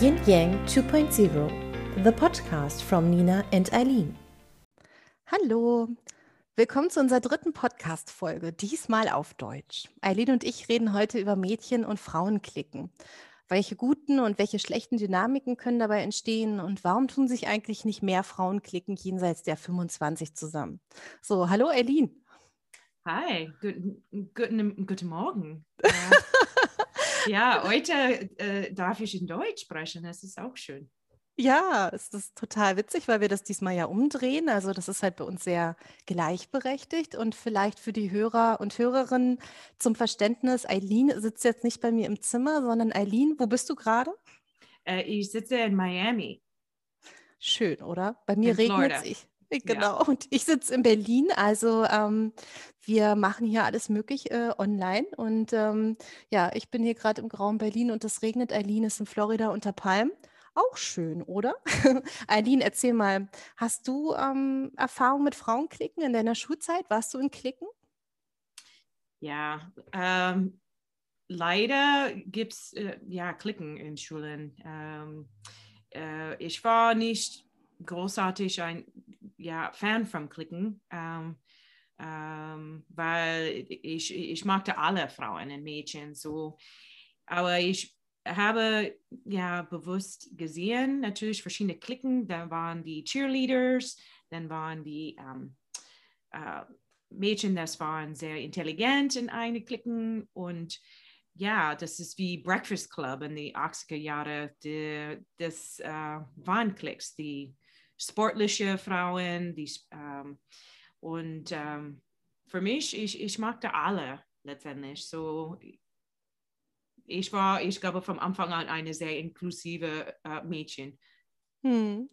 Yin Yang 2.0, the podcast from Nina and Eileen. Hallo, willkommen zu unserer dritten Podcast-Folge, diesmal auf Deutsch. Eileen und ich reden heute über Mädchen- und Frauenklicken. Welche guten und welche schlechten Dynamiken können dabei entstehen und warum tun sich eigentlich nicht mehr Frauenklicken jenseits der 25 zusammen? So, hallo Eileen. Hi, guten, guten, guten Morgen. ja, heute äh, darf ich in Deutsch sprechen, das ist auch schön. Ja, es ist total witzig, weil wir das diesmal ja umdrehen. Also das ist halt bei uns sehr gleichberechtigt und vielleicht für die Hörer und Hörerinnen zum Verständnis, Eileen sitzt jetzt nicht bei mir im Zimmer, sondern Eileen, wo bist du gerade? Äh, ich sitze in Miami. Schön, oder? Bei mir regnet es. Genau, ja. und ich sitze in Berlin. Also ähm, wir machen hier alles möglich äh, online. Und ähm, ja, ich bin hier gerade im grauen Berlin und es regnet. Eileen ist in Florida unter Palmen. Auch schön, oder? Eileen, erzähl mal, hast du ähm, Erfahrung mit Frauenklicken in deiner Schulzeit? Warst du in Klicken? Ja, ähm, leider gibt es äh, ja Klicken in Schulen. Ähm, äh, ich war nicht großartig ein ja, Fan von Klicken, ähm, ähm, weil ich, ich magte alle Frauen und Mädchen so. Aber ich habe ja bewusst gesehen, natürlich verschiedene Klicken. Da waren die Cheerleaders, dann waren die ähm, äh, Mädchen, das waren sehr intelligent in eine Klicken und ja, das ist wie Breakfast Club in die 80er Jahre die, des äh, waren Klicks, die sportliche Frauen, die ähm, und ähm, für mich, ich, ich magte alle letztendlich. So, ich war, ich glaube, vom Anfang an eine sehr inklusive äh, Mädchen. Hm.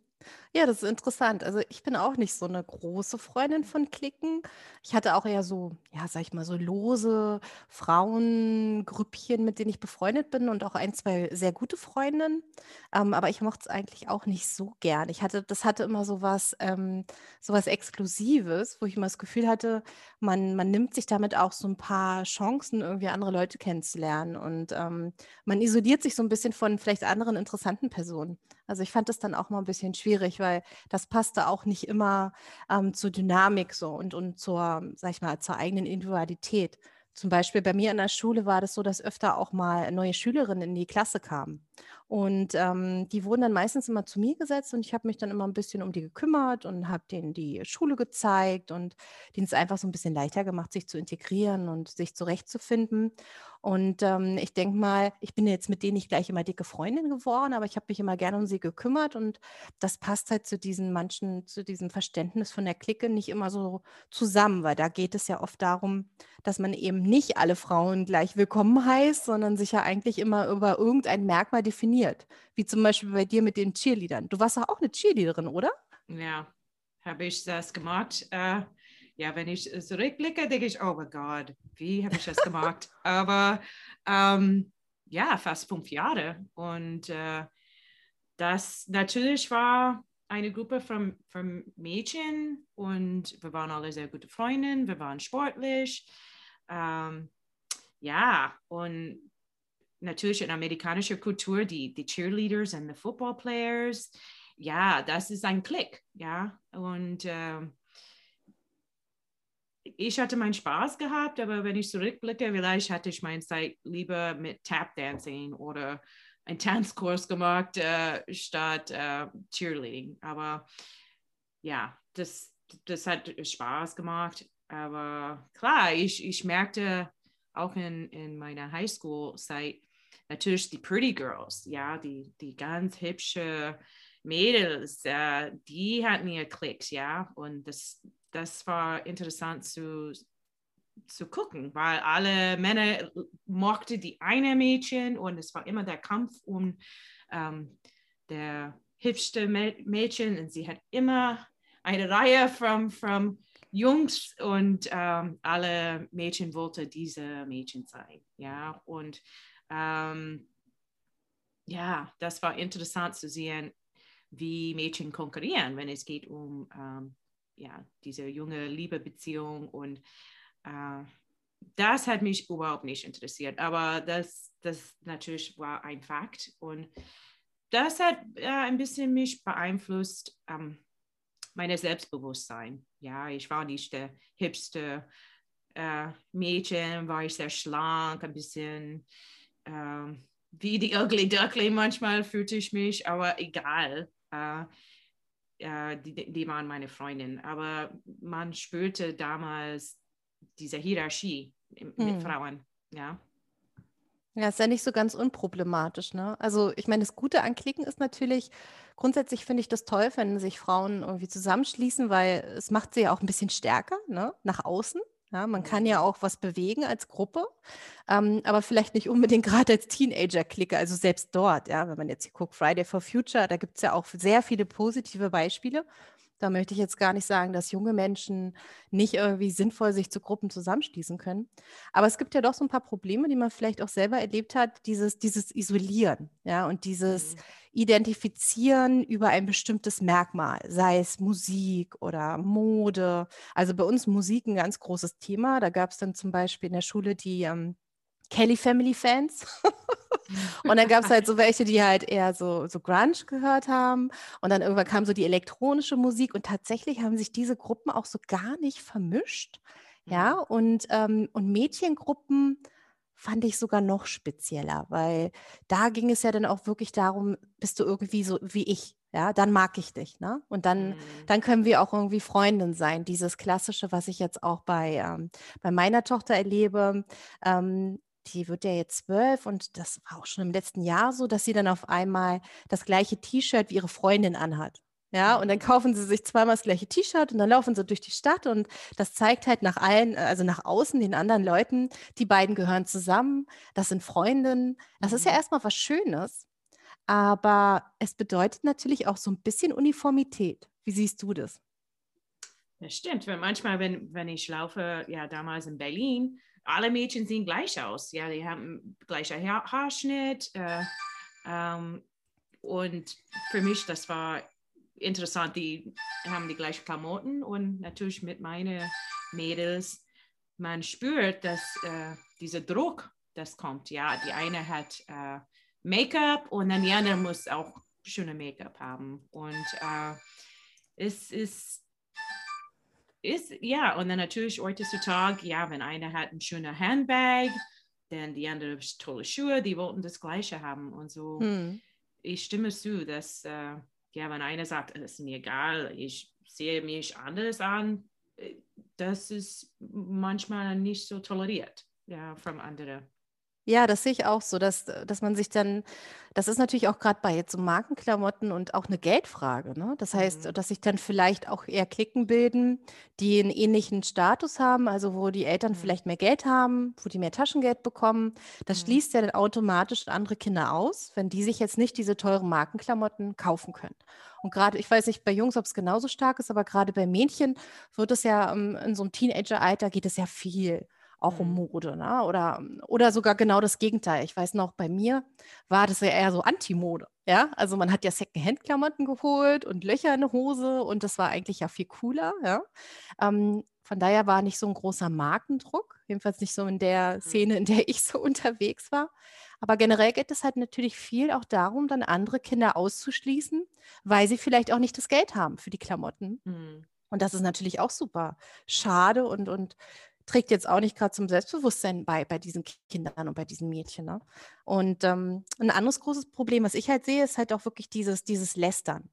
Ja, das ist interessant. Also ich bin auch nicht so eine große Freundin von Klicken. Ich hatte auch eher so, ja, sag ich mal, so lose Frauengrüppchen, mit denen ich befreundet bin und auch ein, zwei sehr gute Freundinnen. Ähm, aber ich mochte es eigentlich auch nicht so gern. Ich hatte, das hatte immer so was, ähm, so was Exklusives, wo ich immer das Gefühl hatte, man, man nimmt sich damit auch so ein paar Chancen, irgendwie andere Leute kennenzulernen. Und ähm, man isoliert sich so ein bisschen von vielleicht anderen interessanten Personen. Also ich fand das dann auch mal ein bisschen schwierig, weil das passte auch nicht immer ähm, zur Dynamik so und, und zur, sag ich mal, zur eigenen Individualität. Zum Beispiel bei mir in der Schule war das so, dass öfter auch mal neue Schülerinnen in die Klasse kamen. Und ähm, die wurden dann meistens immer zu mir gesetzt und ich habe mich dann immer ein bisschen um die gekümmert und habe denen die Schule gezeigt und denen es einfach so ein bisschen leichter gemacht, sich zu integrieren und sich zurechtzufinden. Und ähm, ich denke mal, ich bin jetzt mit denen nicht gleich immer dicke Freundin geworden, aber ich habe mich immer gerne um sie gekümmert und das passt halt zu diesen manchen, zu diesem Verständnis von der Clique nicht immer so zusammen, weil da geht es ja oft darum, dass man eben nicht alle Frauen gleich willkommen heißt, sondern sich ja eigentlich immer über irgendein Merkmal definiert, wie zum Beispiel bei dir mit den Cheerleadern. Du warst doch auch eine Cheerleaderin, oder? Ja, habe ich das gemacht. Äh, ja, wenn ich zurückblicke, denke ich, oh mein Gott, wie habe ich das gemacht? Aber ähm, ja, fast fünf Jahre. Und äh, das natürlich war eine Gruppe von, von Mädchen und wir waren alle sehr gute Freundinnen, wir waren sportlich. Ähm, ja, und natürlich in amerikanischer Kultur, die, die Cheerleaders und die Football Players, ja, das ist ein Klick, ja. Und ähm, ich hatte meinen Spaß gehabt, aber wenn ich zurückblicke, vielleicht hatte ich meine Zeit lieber mit Tap Dancing oder einen Tanzkurs gemacht äh, statt äh, Cheerleading. Aber ja, das, das hat Spaß gemacht. Aber klar, ich, ich merkte auch in, in meiner Highschool-Zeit natürlich die Pretty Girls, ja, die, die ganz hübsche Mädels, äh, die hatten ihr Klicks, ja, und das, das war interessant zu, zu gucken, weil alle Männer mochten die eine Mädchen und es war immer der Kampf um ähm, der hübschste Mädchen. Und sie hat immer eine Reihe von, von Jungs und ähm, alle Mädchen wollten diese Mädchen sein, ja, und ähm, ja, das war interessant zu sehen, wie Mädchen konkurrieren, wenn es geht um ähm, ja, diese junge Liebebeziehung und äh, das hat mich überhaupt nicht interessiert, aber das, das natürlich war ein Fakt und das hat äh, ein bisschen mich beeinflusst, ähm, mein Selbstbewusstsein. Ja, ich war nicht der hipste äh, Mädchen, war ich sehr schlank, ein bisschen äh, wie die Ugly Duckling manchmal fühlte ich mich, aber egal. Äh, äh, die, die waren meine Freundin. Aber man spürte damals diese Hierarchie mit hm. Frauen. Ja. Ja, ist ja nicht so ganz unproblematisch, ne? Also ich meine, das Gute an Klicken ist natürlich, grundsätzlich finde ich das toll, wenn sich Frauen irgendwie zusammenschließen, weil es macht sie ja auch ein bisschen stärker, ne? Nach außen. Ja, man kann ja auch was bewegen als Gruppe, ähm, aber vielleicht nicht unbedingt gerade als Teenager-Clique, also selbst dort, ja, wenn man jetzt hier guckt, Friday for Future, da gibt es ja auch sehr viele positive Beispiele. Da möchte ich jetzt gar nicht sagen, dass junge Menschen nicht irgendwie sinnvoll sich zu Gruppen zusammenschließen können. Aber es gibt ja doch so ein paar Probleme, die man vielleicht auch selber erlebt hat, dieses, dieses Isolieren, ja, und dieses mhm. Identifizieren über ein bestimmtes Merkmal, sei es Musik oder Mode. Also bei uns Musik ein ganz großes Thema. Da gab es dann zum Beispiel in der Schule die ähm, Kelly Family Fans. und dann gab es halt so welche, die halt eher so, so Grunge gehört haben. Und dann irgendwann kam so die elektronische Musik. Und tatsächlich haben sich diese Gruppen auch so gar nicht vermischt. Ja, mhm. und, ähm, und Mädchengruppen fand ich sogar noch spezieller, weil da ging es ja dann auch wirklich darum, bist du irgendwie so wie ich, ja, dann mag ich dich, ne? Und dann, mhm. dann können wir auch irgendwie Freundin sein. Dieses Klassische, was ich jetzt auch bei, ähm, bei meiner Tochter erlebe, ähm, die wird ja jetzt zwölf und das war auch schon im letzten Jahr so, dass sie dann auf einmal das gleiche T-Shirt wie ihre Freundin anhat. Ja, und dann kaufen sie sich zweimal das gleiche T-Shirt und dann laufen sie durch die Stadt und das zeigt halt nach allen, also nach außen den anderen Leuten, die beiden gehören zusammen, das sind Freundinnen. Das ist ja mhm. erstmal was Schönes, aber es bedeutet natürlich auch so ein bisschen Uniformität. Wie siehst du das? Das stimmt, weil manchmal, wenn, wenn ich laufe, ja damals in Berlin, alle Mädchen sehen gleich aus. Ja, die haben gleicher ha Haarschnitt. Äh, ähm, und für mich, das war interessant, die haben die gleichen Klamotten und natürlich mit meinen Mädels, man spürt, dass äh, dieser Druck, das kommt. Ja, die eine hat äh, Make-up und dann die andere muss auch schöne Make-up haben. Und äh, es ist ist, ja, und dann natürlich heutzutage, ja, wenn einer hat ein schöner Handbag, dann die andere tolle Schuhe, die wollten das Gleiche haben und so. Hm. Ich stimme zu, dass, äh, ja, wenn einer sagt, es ist mir egal, ich sehe mich anders an, äh, das ist manchmal nicht so toleriert, ja, von anderen. Ja, das sehe ich auch so, dass, dass man sich dann, das ist natürlich auch gerade bei jetzt so Markenklamotten und auch eine Geldfrage, ne? Das heißt, Mhm. dass sich dann vielleicht auch eher Cliquen bilden, die einen ähnlichen Status haben, also wo die Eltern Mhm. vielleicht mehr Geld haben, wo die mehr Taschengeld bekommen. Das Mhm. schließt ja dann automatisch andere Kinder aus, wenn die sich jetzt nicht diese teuren Markenklamotten kaufen können. Und gerade, ich weiß nicht bei Jungs, ob es genauso stark ist, aber gerade bei Mädchen wird es ja ähm, in so einem Teenageralter geht es ja viel auch um mhm. Mode, ne? Oder, oder sogar genau das Gegenteil. Ich weiß noch, bei mir war das ja eher so Anti-Mode. Ja, also man hat ja Secondhand-Klamotten geholt und Löcher in der Hose und das war eigentlich ja viel cooler. Ja? Ähm, von daher war nicht so ein großer Markendruck, jedenfalls nicht so in der mhm. Szene, in der ich so unterwegs war. Aber generell geht es halt natürlich viel auch darum, dann andere Kinder auszuschließen, weil sie vielleicht auch nicht das Geld haben für die Klamotten. Mhm. Und das ist natürlich auch super schade und, und trägt jetzt auch nicht gerade zum Selbstbewusstsein bei, bei diesen Kindern und bei diesen Mädchen. Ne? Und ähm, ein anderes großes Problem, was ich halt sehe, ist halt auch wirklich dieses, dieses Lästern.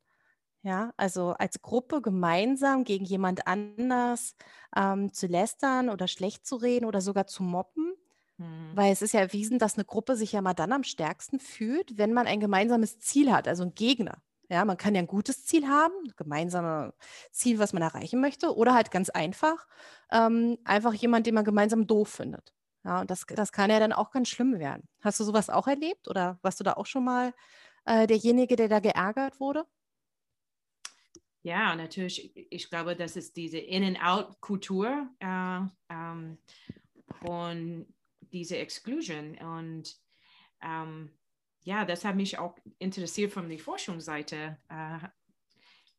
Ja, also als Gruppe gemeinsam gegen jemand anders ähm, zu lästern oder schlecht zu reden oder sogar zu mobben. Mhm. Weil es ist ja erwiesen, dass eine Gruppe sich ja mal dann am stärksten fühlt, wenn man ein gemeinsames Ziel hat, also ein Gegner. Ja, man kann ja ein gutes Ziel haben, ein gemeinsames Ziel, was man erreichen möchte, oder halt ganz einfach, ähm, einfach jemand, den man gemeinsam doof findet. Ja, und das, das kann ja dann auch ganz schlimm werden. Hast du sowas auch erlebt oder warst du da auch schon mal äh, derjenige, der da geärgert wurde? Ja, natürlich. Ich glaube, das ist diese In-and-Out-Kultur äh, ähm, und diese Exclusion. Und ähm, ja, das hat mich auch interessiert von der Forschungsseite. Äh,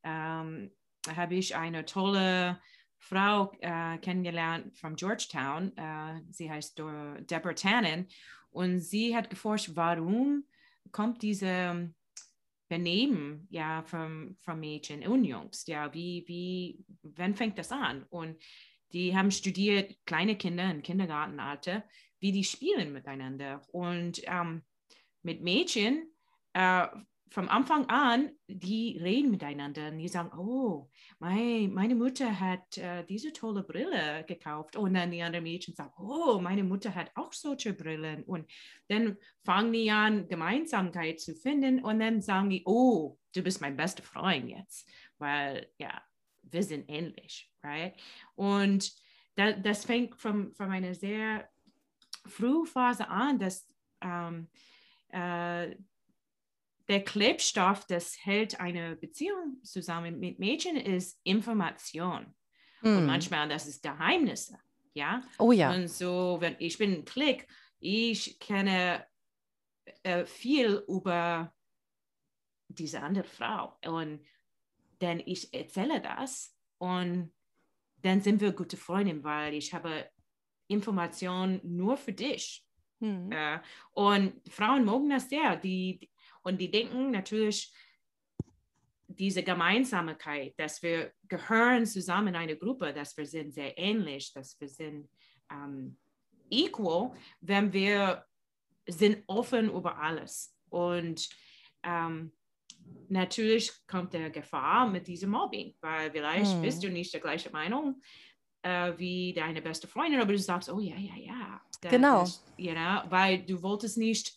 ähm, habe ich eine tolle Frau äh, kennengelernt von Georgetown. Äh, sie heißt Deborah Tannen und sie hat geforscht, warum kommt diese Benehmen ja von, von Mädchen und Jungs. Ja, wie, wie, wann fängt das an? Und die haben studiert, kleine Kinder im Kindergartenalter, wie die spielen miteinander. Und ähm, mit Mädchen äh, vom Anfang an, die reden miteinander und die sagen, oh, mein, meine Mutter hat äh, diese tolle Brille gekauft. Und dann die anderen Mädchen sagen, oh, meine Mutter hat auch solche Brillen. Und dann fangen die an, Gemeinsamkeit zu finden und dann sagen die, oh, du bist mein bester Freund jetzt, weil ja, wir sind ähnlich, right? Und da, das fängt von, von einer sehr frühen Phase an, dass ähm, äh, der Klebstoff, das hält eine Beziehung zusammen mit Mädchen, ist Information. Mm. Und hm. manchmal das ist Geheimnisse. Ja. Oh ja. Und so, wenn ich bin ein Klick, ich kenne äh, viel über diese andere Frau. Und dann ich erzähle das und dann sind wir gute Freundinnen, weil ich habe Informationen nur für dich. Hm. Äh, und Frauen mögen das sehr. Die, und die denken natürlich, diese Gemeinsamkeit, dass wir gehören zusammen in eine Gruppe, dass wir sind sehr ähnlich, dass wir sind ähm, equal, wenn wir sind offen über alles. Und ähm, natürlich kommt der Gefahr mit diesem Mobbing, weil vielleicht hm. bist du nicht der gleichen Meinung äh, wie deine beste Freundin, aber du sagst, oh ja, ja, ja. Genau. Das, you know, weil du wolltest nicht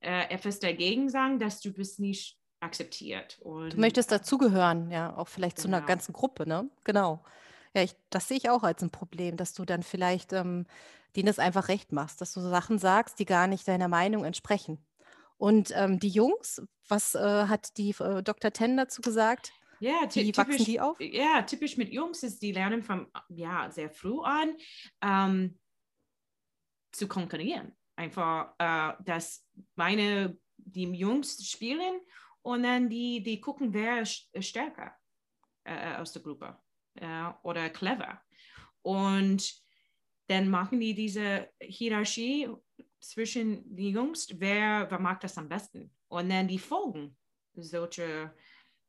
äh, etwas dagegen sagen, dass du bist nicht akzeptiert. Und, du möchtest dazugehören, ja, auch vielleicht genau. zu einer genau. ganzen Gruppe, ne? Genau. Ja, ich, das sehe ich auch als ein Problem, dass du dann vielleicht ähm, denen das einfach recht machst, dass du Sachen sagst, die gar nicht deiner Meinung entsprechen. Und ähm, die Jungs, was äh, hat die äh, Dr. Ten dazu gesagt? Ja, Wie typisch, wachsen die auf? Ja, typisch mit Jungs ist, die lernen von ja, sehr früh an ähm, zu konkurrieren einfach, äh, dass meine, die Jungs spielen und dann die, die gucken, wer ist stärker äh, aus der Gruppe äh, oder clever. Und dann machen die diese Hierarchie zwischen den Jungs, wer, wer mag das am besten. Und dann die folgen solche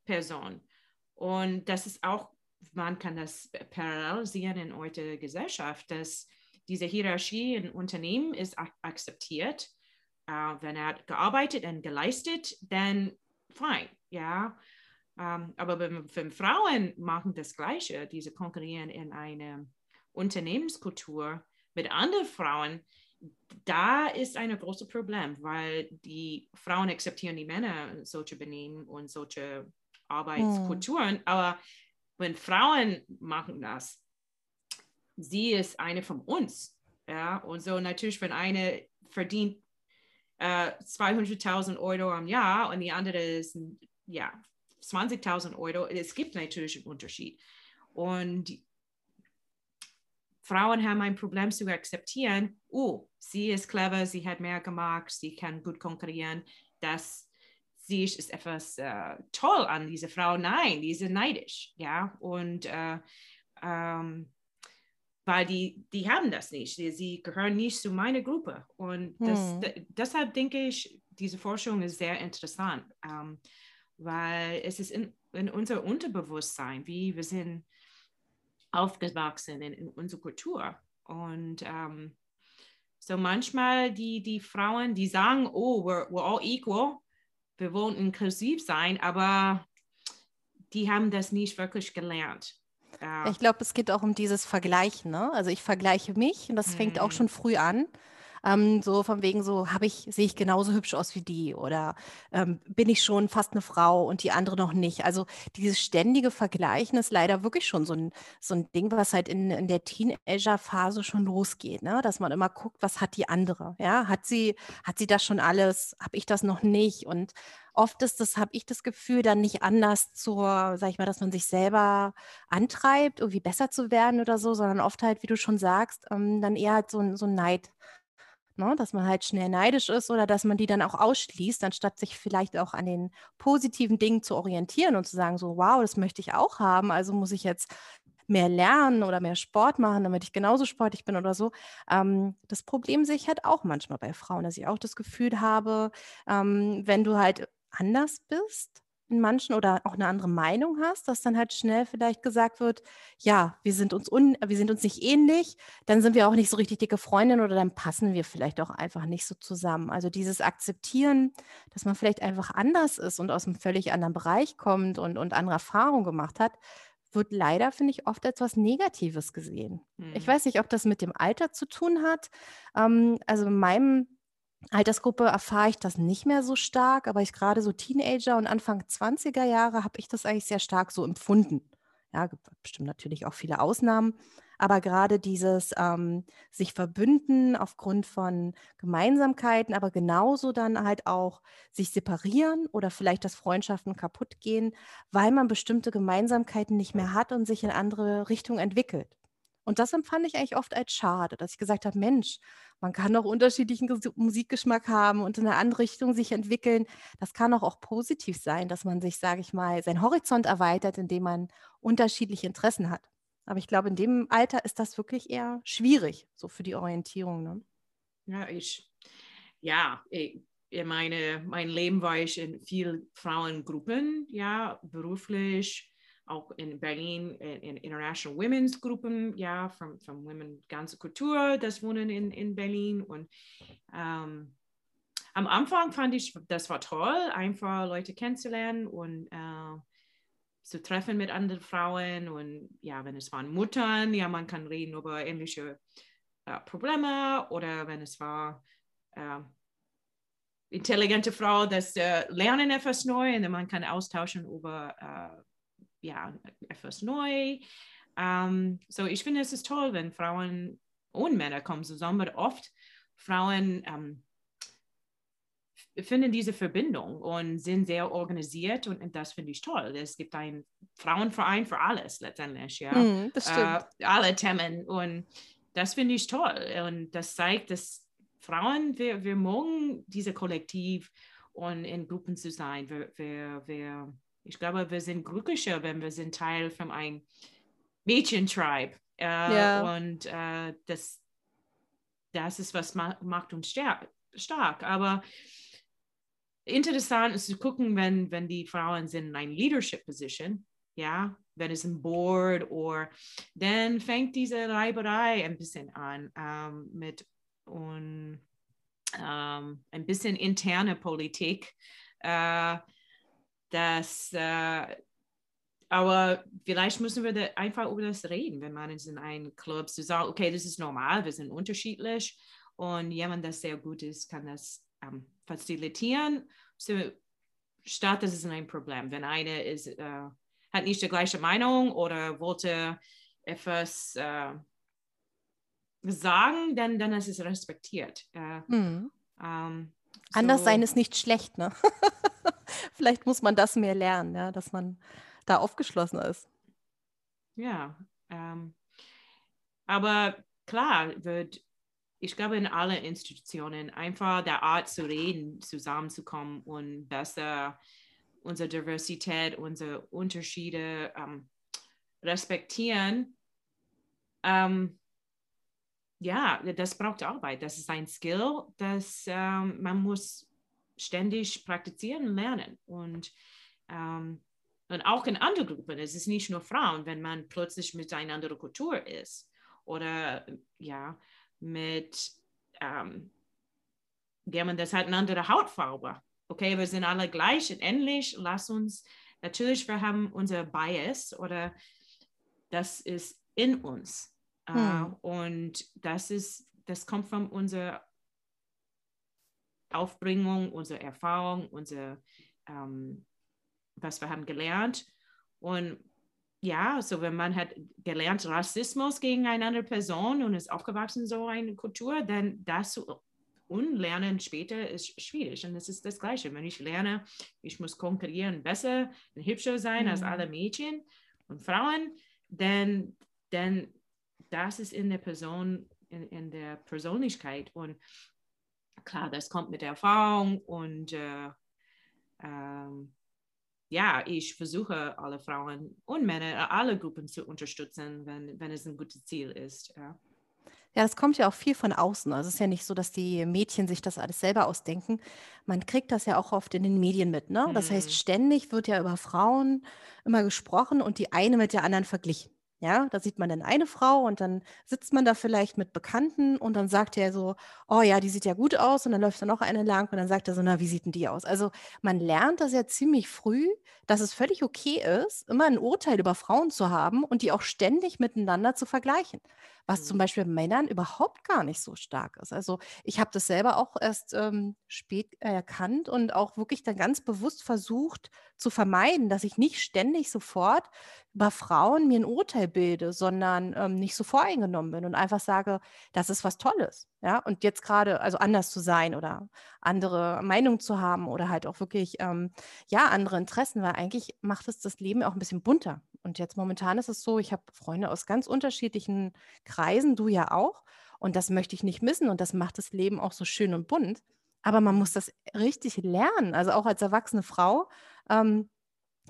Personen. Und das ist auch, man kann das parallel sehen in unserer Gesellschaft, dass diese Hierarchie in Unternehmen ist ak akzeptiert. Uh, wenn er gearbeitet und geleistet, dann fein, ja. Ähm, aber wenn, wenn, Frauen machen das Gleiche, diese konkurrieren in einer Unternehmenskultur mit anderen Frauen, da ist ein großes Problem, weil die Frauen akzeptieren die Männer solche Benehmen und solche Arbeitskulturen, hm. aber wenn Frauen machen das, sie ist eine von uns. Ja, und so natürlich, wenn eine verdient äh, 200.000 Euro am Jahr und die andere ist ja 20.000 Euro, es gibt natürlich einen Unterschied. Und Frauen haben ein Problem zu akzeptieren, oh, sie ist clever, sie hat mehr gemacht, sie kann gut konkurrieren, das sie ist etwas äh, toll an dieser Frau. Nein, die ist neidisch, ja, und äh, ähm, weil die, die haben das nicht. Sie, sie gehören nicht zu meiner Gruppe. Und das, hm. deshalb denke ich, diese Forschung ist sehr interessant, ähm, weil es ist in, in unser Unterbewusstsein, wie wir sind aufgewachsen in, in unserer Kultur. Und ähm, so manchmal die, die Frauen, die sagen, oh, we're, we're all equal, wir wollen inklusiv sein, aber die haben das nicht wirklich gelernt. Ja. Ich glaube, es geht auch um dieses Vergleichen. Ne? Also ich vergleiche mich und das mhm. fängt auch mhm. schon früh an. Ähm, so von wegen so, habe ich, sehe ich genauso hübsch aus wie die oder ähm, bin ich schon fast eine Frau und die andere noch nicht. Also dieses ständige Vergleichen ist leider wirklich schon so ein, so ein Ding, was halt in, in der Teenager-Phase schon losgeht, ne? dass man immer guckt, was hat die andere? Ja, hat sie, hat sie das schon alles? Habe ich das noch nicht? Und oft ist das, habe ich das Gefühl, dann nicht anders zur, sag ich mal, dass man sich selber antreibt, irgendwie besser zu werden oder so, sondern oft halt, wie du schon sagst, ähm, dann eher halt so, so ein Neid. Ne, dass man halt schnell neidisch ist oder dass man die dann auch ausschließt, anstatt sich vielleicht auch an den positiven Dingen zu orientieren und zu sagen, so, wow, das möchte ich auch haben, also muss ich jetzt mehr lernen oder mehr Sport machen, damit ich genauso sportlich bin oder so. Ähm, das Problem sehe ich halt auch manchmal bei Frauen, dass ich auch das Gefühl habe, ähm, wenn du halt anders bist in manchen oder auch eine andere Meinung hast, dass dann halt schnell vielleicht gesagt wird, ja, wir sind uns un wir sind uns nicht ähnlich, dann sind wir auch nicht so richtig dicke Freundinnen oder dann passen wir vielleicht auch einfach nicht so zusammen. Also dieses Akzeptieren, dass man vielleicht einfach anders ist und aus einem völlig anderen Bereich kommt und, und andere Erfahrungen gemacht hat, wird leider, finde ich, oft etwas Negatives gesehen. Ich Hm. weiß nicht, ob das mit dem Alter zu tun hat. Ähm, also in meinem Altersgruppe erfahre ich das nicht mehr so stark, aber ich gerade so Teenager und Anfang 20er Jahre habe ich das eigentlich sehr stark so empfunden. Ja, gibt bestimmt natürlich auch viele Ausnahmen, aber gerade dieses ähm, sich verbünden aufgrund von Gemeinsamkeiten, aber genauso dann halt auch sich separieren oder vielleicht, dass Freundschaften kaputt gehen, weil man bestimmte Gemeinsamkeiten nicht mehr hat und sich in andere Richtungen entwickelt. Und das empfand ich eigentlich oft als schade, dass ich gesagt habe, Mensch, man kann doch unterschiedlichen Ges- Musikgeschmack haben und in eine andere Richtung sich entwickeln. Das kann doch auch positiv sein, dass man sich, sage ich mal, seinen Horizont erweitert, indem man unterschiedliche Interessen hat. Aber ich glaube, in dem Alter ist das wirklich eher schwierig, so für die Orientierung. Ne? Ja, ich, ja, ich, in meine, mein Leben war ich in vielen Frauengruppen, ja, beruflich, auch in Berlin in, in International Women's Gruppen, ja, von, von Women ganze Kultur, das Wohnen in, in Berlin. Und ähm, am Anfang fand ich, das war toll, einfach Leute kennenzulernen und äh, zu treffen mit anderen Frauen. Und ja, wenn es waren Muttern, ja, man kann reden über ähnliche äh, Probleme oder wenn es war äh, intelligente Frau, das äh, lernen etwas neu und man kann austauschen über äh, ja, etwas neu. Ähm, so ich finde es ist toll, wenn Frauen und Männer kommen zusammen, aber oft Frauen ähm, finden diese Verbindung und sind sehr organisiert und, und das finde ich toll. Es gibt einen Frauenverein für alles letztendlich, ja. Das stimmt. Äh, alle Themen und das finde ich toll und das zeigt, dass Frauen, wir, wir mögen diese Kollektiv und in Gruppen zu sein. Wir, wir, wir, ich glaube, wir sind glücklicher, wenn wir sind Teil von einem Mädchentribe. Äh, Ja. Und äh, das, das ist, was ma macht uns stark, stark. Aber interessant ist zu gucken, wenn, wenn die Frauen sind in einer Leadership Position, ja, wenn es ein Board oder dann fängt diese Reiberei ein bisschen an ähm, mit und ähm, ein bisschen interne Politik. Äh, das, äh, aber vielleicht müssen wir da einfach über das reden, wenn man in einem Club zu sagen, okay, das ist normal, wir sind unterschiedlich und jemand, das sehr gut ist, kann das ähm, facilitieren, so, statt dass es ein Problem. Wenn eine ist, äh, hat nicht die gleiche Meinung oder wollte etwas äh, sagen, dann, dann ist es respektiert. Äh, Hm. ähm, Anders so- sein ist nicht schlecht, ne? Vielleicht muss man das mehr lernen, ja, dass man da aufgeschlossen ist. Ja, ähm, aber klar wird, ich glaube, in allen Institutionen einfach der Art zu reden, zusammenzukommen und besser unsere Diversität, unsere Unterschiede ähm, respektieren. Ähm, ja, das braucht Arbeit. Das ist ein Skill, das ähm, man muss ständig praktizieren lernen. Und ähm, und auch in anderen Gruppen, es ist nicht nur Frauen, wenn man plötzlich mit einer anderen Kultur ist oder ja, mit ähm, jemand, das hat eine andere Hautfarbe. Okay, wir sind alle gleich und ähnlich. Lass uns, natürlich, wir haben unser Bias oder das ist in uns. Äh, Hm. und das ist, das kommt von unserer Aufbringung, unserer Erfahrung, unser ähm, was wir haben gelernt. Und ja, so wenn man hat gelernt Rassismus gegen eine andere Person und ist aufgewachsen in so eine Kultur, dann das zu unlernen später ist schwierig. Und das ist das Gleiche. Wenn ich lerne, ich muss konkurrieren, besser und hübscher sein als Mhm. alle Mädchen und Frauen, dann, dann das ist in der Person, in, in der Persönlichkeit. Und klar, das kommt mit der Erfahrung und äh, ähm, ja, ich versuche alle Frauen und Männer, alle Gruppen zu unterstützen, wenn, wenn es ein gutes Ziel ist. Ja. Ja, das kommt ja auch viel von außen. Also es ist ja nicht so, dass die Mädchen sich das alles selber ausdenken. Man kriegt das ja auch oft in den Medien mit, ne? Das heißt, Hm. ständig wird ja über Frauen immer gesprochen und die eine mit der anderen verglichen. Ja, da sieht man dann eine Frau und dann sitzt man da vielleicht mit Bekannten und dann sagt er so, oh ja, die sieht ja gut aus und dann läuft da noch eine lang und dann sagt er so, na, wie sieht denn die aus? Also man lernt das ja ziemlich früh, dass es völlig okay ist, immer ein Urteil über Frauen zu haben und die auch ständig miteinander zu vergleichen. Was zum Hm. Beispiel bei Männern überhaupt gar nicht so stark ist. Also ich habe das selber auch erst ähm, spät erkannt und auch wirklich dann ganz bewusst versucht zu vermeiden, dass ich nicht ständig sofort über Frauen mir ein Urteil bilde, sondern ähm, nicht so voreingenommen bin und einfach sage, das ist was Tolles. Ja, und jetzt gerade, also anders zu sein oder andere Meinung zu haben oder halt auch wirklich, ähm, ja, andere Interessen, weil eigentlich macht es das Leben auch ein bisschen bunter. Und jetzt momentan ist es so, ich habe Freunde aus ganz unterschiedlichen Kreisen, du ja auch. Und das möchte ich nicht missen und das macht das Leben auch so schön und bunt. Aber man muss das richtig lernen, also auch als erwachsene Frau. Ähm,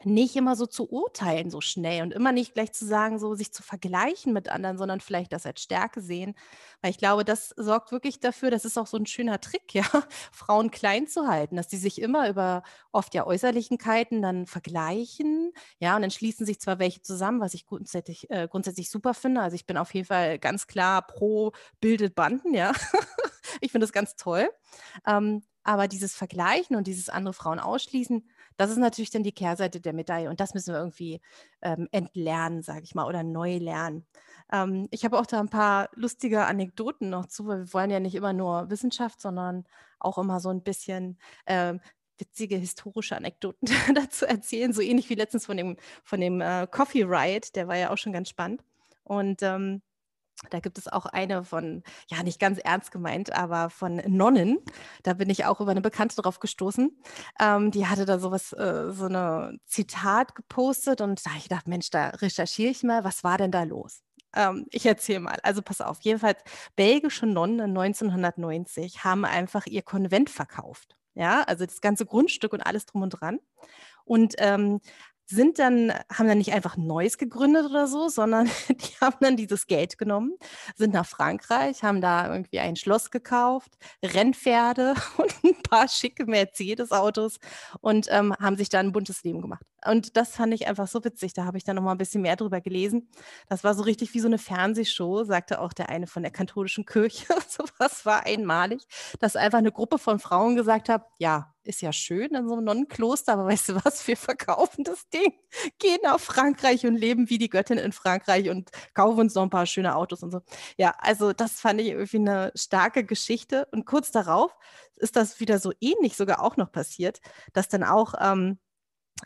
nicht immer so zu urteilen so schnell und immer nicht gleich zu sagen, so sich zu vergleichen mit anderen, sondern vielleicht das als Stärke sehen. Weil ich glaube, das sorgt wirklich dafür, das ist auch so ein schöner Trick, ja, Frauen klein zu halten, dass die sich immer über oft ja Äußerlichkeiten dann vergleichen, ja, und dann schließen sich zwar welche zusammen, was ich grundsätzlich, äh, grundsätzlich super finde. Also ich bin auf jeden Fall ganz klar pro bildet Banden, ja. Ich finde das ganz toll. Ähm, aber dieses Vergleichen und dieses andere Frauen ausschließen, das ist natürlich dann die Kehrseite der Medaille. Und das müssen wir irgendwie ähm, entlernen, sage ich mal, oder neu lernen. Ähm, ich habe auch da ein paar lustige Anekdoten noch zu, weil wir wollen ja nicht immer nur Wissenschaft, sondern auch immer so ein bisschen ähm, witzige historische Anekdoten dazu erzählen. So ähnlich wie letztens von dem, von dem äh, Coffee Riot, der war ja auch schon ganz spannend. Und ähm, da gibt es auch eine von, ja, nicht ganz ernst gemeint, aber von Nonnen. Da bin ich auch über eine Bekannte drauf gestoßen. Ähm, die hatte da sowas, äh, so eine Zitat gepostet und da ich gedacht, Mensch, da recherchiere ich mal, was war denn da los? Ähm, ich erzähle mal. Also pass auf, jedenfalls belgische Nonnen 1990 haben einfach ihr Konvent verkauft. Ja, also das ganze Grundstück und alles drum und dran. Und ähm, sind dann, haben dann nicht einfach Neues gegründet oder so, sondern die haben dann dieses Geld genommen, sind nach Frankreich, haben da irgendwie ein Schloss gekauft, Rennpferde und ein paar schicke Mercedes-Autos und ähm, haben sich da ein buntes Leben gemacht. Und das fand ich einfach so witzig. Da habe ich dann noch mal ein bisschen mehr drüber gelesen. Das war so richtig wie so eine Fernsehshow, sagte auch der eine von der katholischen Kirche. so was war einmalig, dass einfach eine Gruppe von Frauen gesagt hat, ja, ist ja schön in so einem Nonnenkloster, aber weißt du was, wir verkaufen das Ding, gehen nach Frankreich und leben wie die Göttin in Frankreich und kaufen uns noch ein paar schöne Autos und so. Ja, also das fand ich irgendwie eine starke Geschichte. Und kurz darauf ist das wieder so ähnlich sogar auch noch passiert, dass dann auch ähm,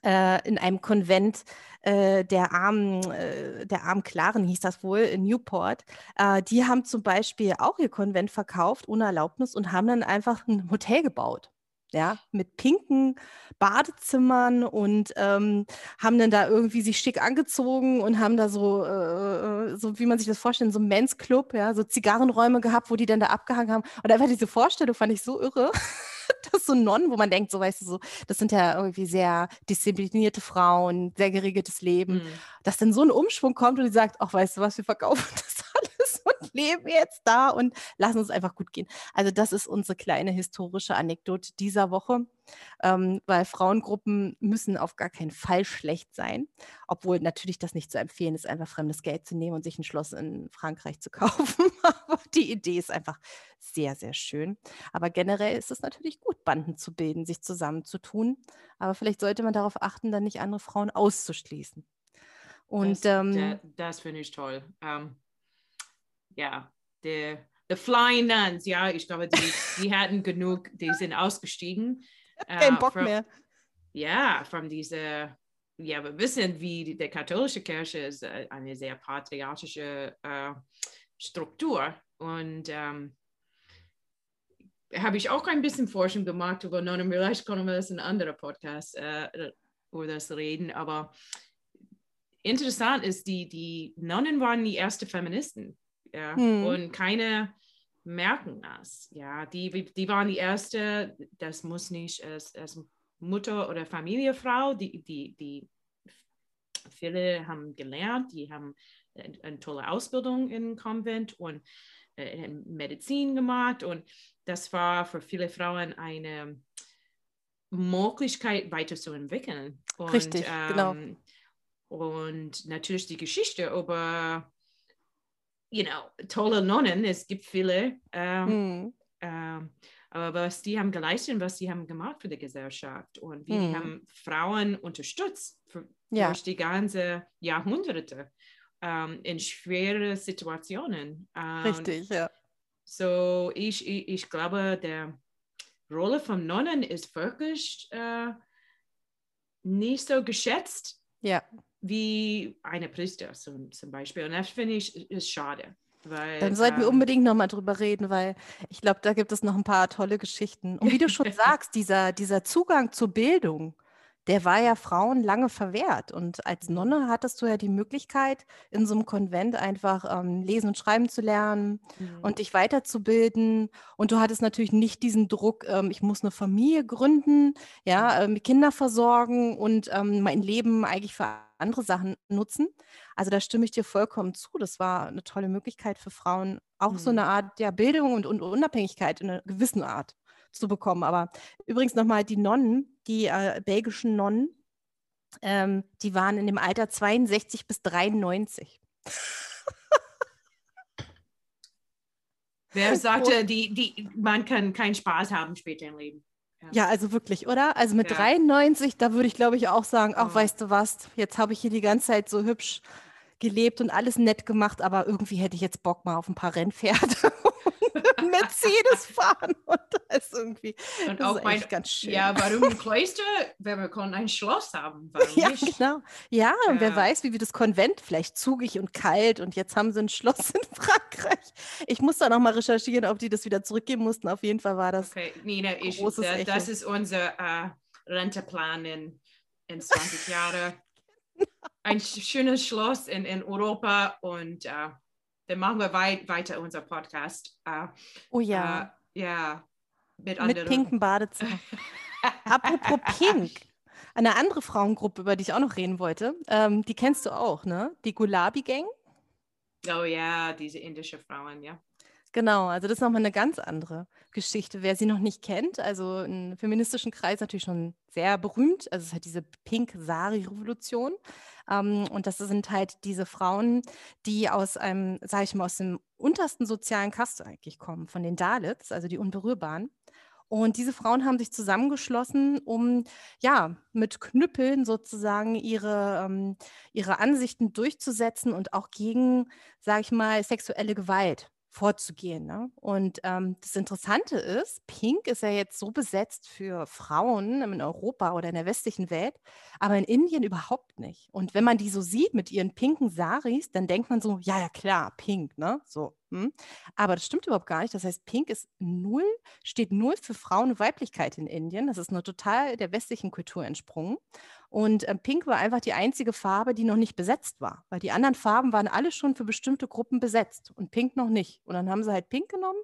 äh, in einem Konvent äh, der armen, äh, der armen Klaren hieß das wohl in Newport. Äh, die haben zum Beispiel auch ihr Konvent verkauft ohne Erlaubnis und haben dann einfach ein Hotel gebaut. Ja, mit pinken Badezimmern und ähm, haben dann da irgendwie sich schick angezogen und haben da so, äh, so wie man sich das vorstellt, so ein Men's Club, ja, so Zigarrenräume gehabt, wo die dann da abgehangen haben. Und einfach diese Vorstellung fand ich so irre. dass so Nonnen, wo man denkt, so weißt du, so, das sind ja irgendwie sehr disziplinierte Frauen, sehr geregeltes Leben, Mhm. dass dann so ein Umschwung kommt und die sagt, ach, weißt du was, wir verkaufen das alles und leben jetzt da und lassen uns einfach gut gehen. Also das ist unsere kleine historische Anekdote dieser Woche, ähm, weil Frauengruppen müssen auf gar keinen Fall schlecht sein, obwohl natürlich das nicht zu empfehlen ist, einfach fremdes Geld zu nehmen und sich ein Schloss in Frankreich zu kaufen. Aber die Idee ist einfach sehr, sehr schön. Aber generell ist es natürlich gut, Banden zu bilden, sich zusammenzutun. Aber vielleicht sollte man darauf achten, dann nicht andere Frauen auszuschließen. Und Das, ähm, da, das finde ich toll. Ähm, ja, die, die Flying Nuns, ja, ich glaube, die, die hatten genug, die sind ausgestiegen. kein äh, Bock from- mehr. Ja, von dieser, ja, wir wissen, wie die, die katholische Kirche ist äh, eine sehr patriarchische äh, Struktur. Und ähm, habe ich auch ein bisschen Forschung gemacht über Nonnen. Vielleicht können wir das in anderen Podcasts äh, über das reden. Aber interessant ist, die, die Nonnen waren die ersten Feministen. Ja? Hm. Und keine merken das. Ja, die, die waren die erste, das muss nicht als, als Mutter oder Familiefrau, die, die, die viele haben gelernt, die haben eine, tolle Ausbildung im Konvent und äh, Medizin gemacht und das war für viele Frauen eine Möglichkeit weiterzuentwickeln. Und, Richtig, genau. ähm, Und natürlich die Geschichte über, you know, tolle Nonnen, es gibt viele. Ähm, Hm. ähm, aber was die haben geleistet, was sie haben gemacht für die Gesellschaft und wie Hm. die haben Frauen unterstützt für, Ja. durch die ganze Jahrhunderte ähm, in schwere Situationen. Richtig, ja. So, ich, ich, ich glaube, der Rolle von Nonnen ist wirklich äh, nicht so geschätzt Ja. Wie eine Priester zum, zum Beispiel. Und das finde ich ist schade. Weil, Dann sollten wir ähm, unbedingt nochmal drüber reden, weil ich glaube, da gibt es noch ein paar tolle Geschichten. Und wie du schon sagst, dieser, dieser Zugang zur Bildung, der war ja Frauen lange verwehrt. Und als Nonne hattest du ja die Möglichkeit, in so einem Konvent einfach ähm, lesen und schreiben zu lernen mhm. und dich weiterzubilden. Und du hattest natürlich nicht diesen Druck, ähm, ich muss eine Familie gründen, ja, ähm, Kinder versorgen und ähm, mein Leben eigentlich für andere Sachen nutzen. Also da stimme ich dir vollkommen zu. Das war eine tolle Möglichkeit für Frauen, auch so Mhm. eine Art ja, Bildung und, und Unabhängigkeit in einer gewissen Art zu bekommen. Aber übrigens nochmal die Nonnen, die äh, belgischen Nonnen, ähm, die waren in dem Alter 62 bis 93. Wer sagte, die, die, man kann keinen Spaß haben später im Leben? Ja, also wirklich, oder? Also mit Ja. 93, da würde ich, glaube ich, auch sagen, ach, Mhm. weißt du was, jetzt habe ich hier die ganze Zeit so hübsch gelebt und alles nett gemacht, aber irgendwie hätte ich jetzt Bock mal auf ein paar Rennpferde Mercedes fahren. Und das ist irgendwie Und das auch ist mein, ganz schön. ja, warum ein Kloster? Weil wir können ein Schloss haben. Warum Ja, nicht? genau. Ja, und wer Ja. weiß, wie wir das Konvent, vielleicht zugig und kalt und jetzt haben sie ein Schloss in Frankreich. Ich muss da noch mal recherchieren, ob die das wieder zurückgeben mussten. Auf jeden Fall war das. Okay, Nina, ich, Großes da, das ist unser äh, Renteplan in, in 20 Jahren. Ein sch- schönes Schloss in, in Europa und äh, dann machen wir weit, weiter unser Podcast. Äh, Oh ja, äh, ja, mit mit anderen. pinken Badezimmer. Apropos pink. Eine andere Frauengruppe, über die ich auch noch reden wollte, ähm, die kennst du auch, ne? Die Gulabi Gang. Oh ja, diese indische Frauen, ja. Genau, also das ist nochmal eine ganz andere Geschichte. Wer sie noch nicht kennt, also im feministischen Kreis natürlich schon sehr berühmt. Also es hat diese Pink-Sari-Revolution. Ähm, und das sind halt diese Frauen, die aus einem, sage ich mal, aus dem untersten sozialen Kaste eigentlich kommen, von den Dalits, also die Unberührbaren. Und diese Frauen haben sich zusammengeschlossen, um ja mit Knüppeln sozusagen ihre, ähm, ihre Ansichten durchzusetzen und auch gegen, sage ich mal, sexuelle Gewalt vorzugehen. Ne? Und ähm, das Interessante ist, Pink ist ja jetzt so besetzt für Frauen in Europa oder in der westlichen Welt, aber in Indien überhaupt nicht. Und wenn man die so sieht mit ihren pinken Saris, dann denkt man so, ja, ja, klar, pink, ne? So. Hm? Aber das stimmt überhaupt gar nicht. Das heißt, Pink ist null, steht null für Frauen und Weiblichkeit in Indien. Das ist nur total der westlichen Kultur entsprungen. Und ähm, Pink war einfach die einzige Farbe, die noch nicht besetzt war, weil die anderen Farben waren alle schon für bestimmte Gruppen besetzt und Pink noch nicht. Und dann haben sie halt Pink genommen,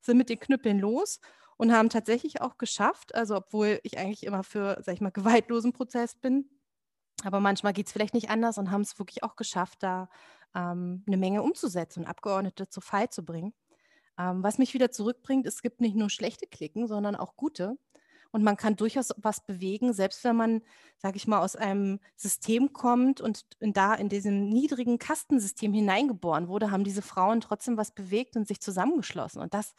sind mit den Knüppeln los und haben tatsächlich auch geschafft, also obwohl ich eigentlich immer für, sag ich mal, gewaltlosen Prozess bin, aber manchmal geht es vielleicht nicht anders und haben es wirklich auch geschafft, da ähm, eine Menge umzusetzen und Abgeordnete zu Fall zu bringen. Ähm, was mich wieder zurückbringt, es gibt nicht nur schlechte Klicken, sondern auch gute. Und man kann durchaus was bewegen, selbst wenn man, sage ich mal, aus einem System kommt und in da in diesem niedrigen Kastensystem hineingeboren wurde, haben diese Frauen trotzdem was bewegt und sich zusammengeschlossen. Und das,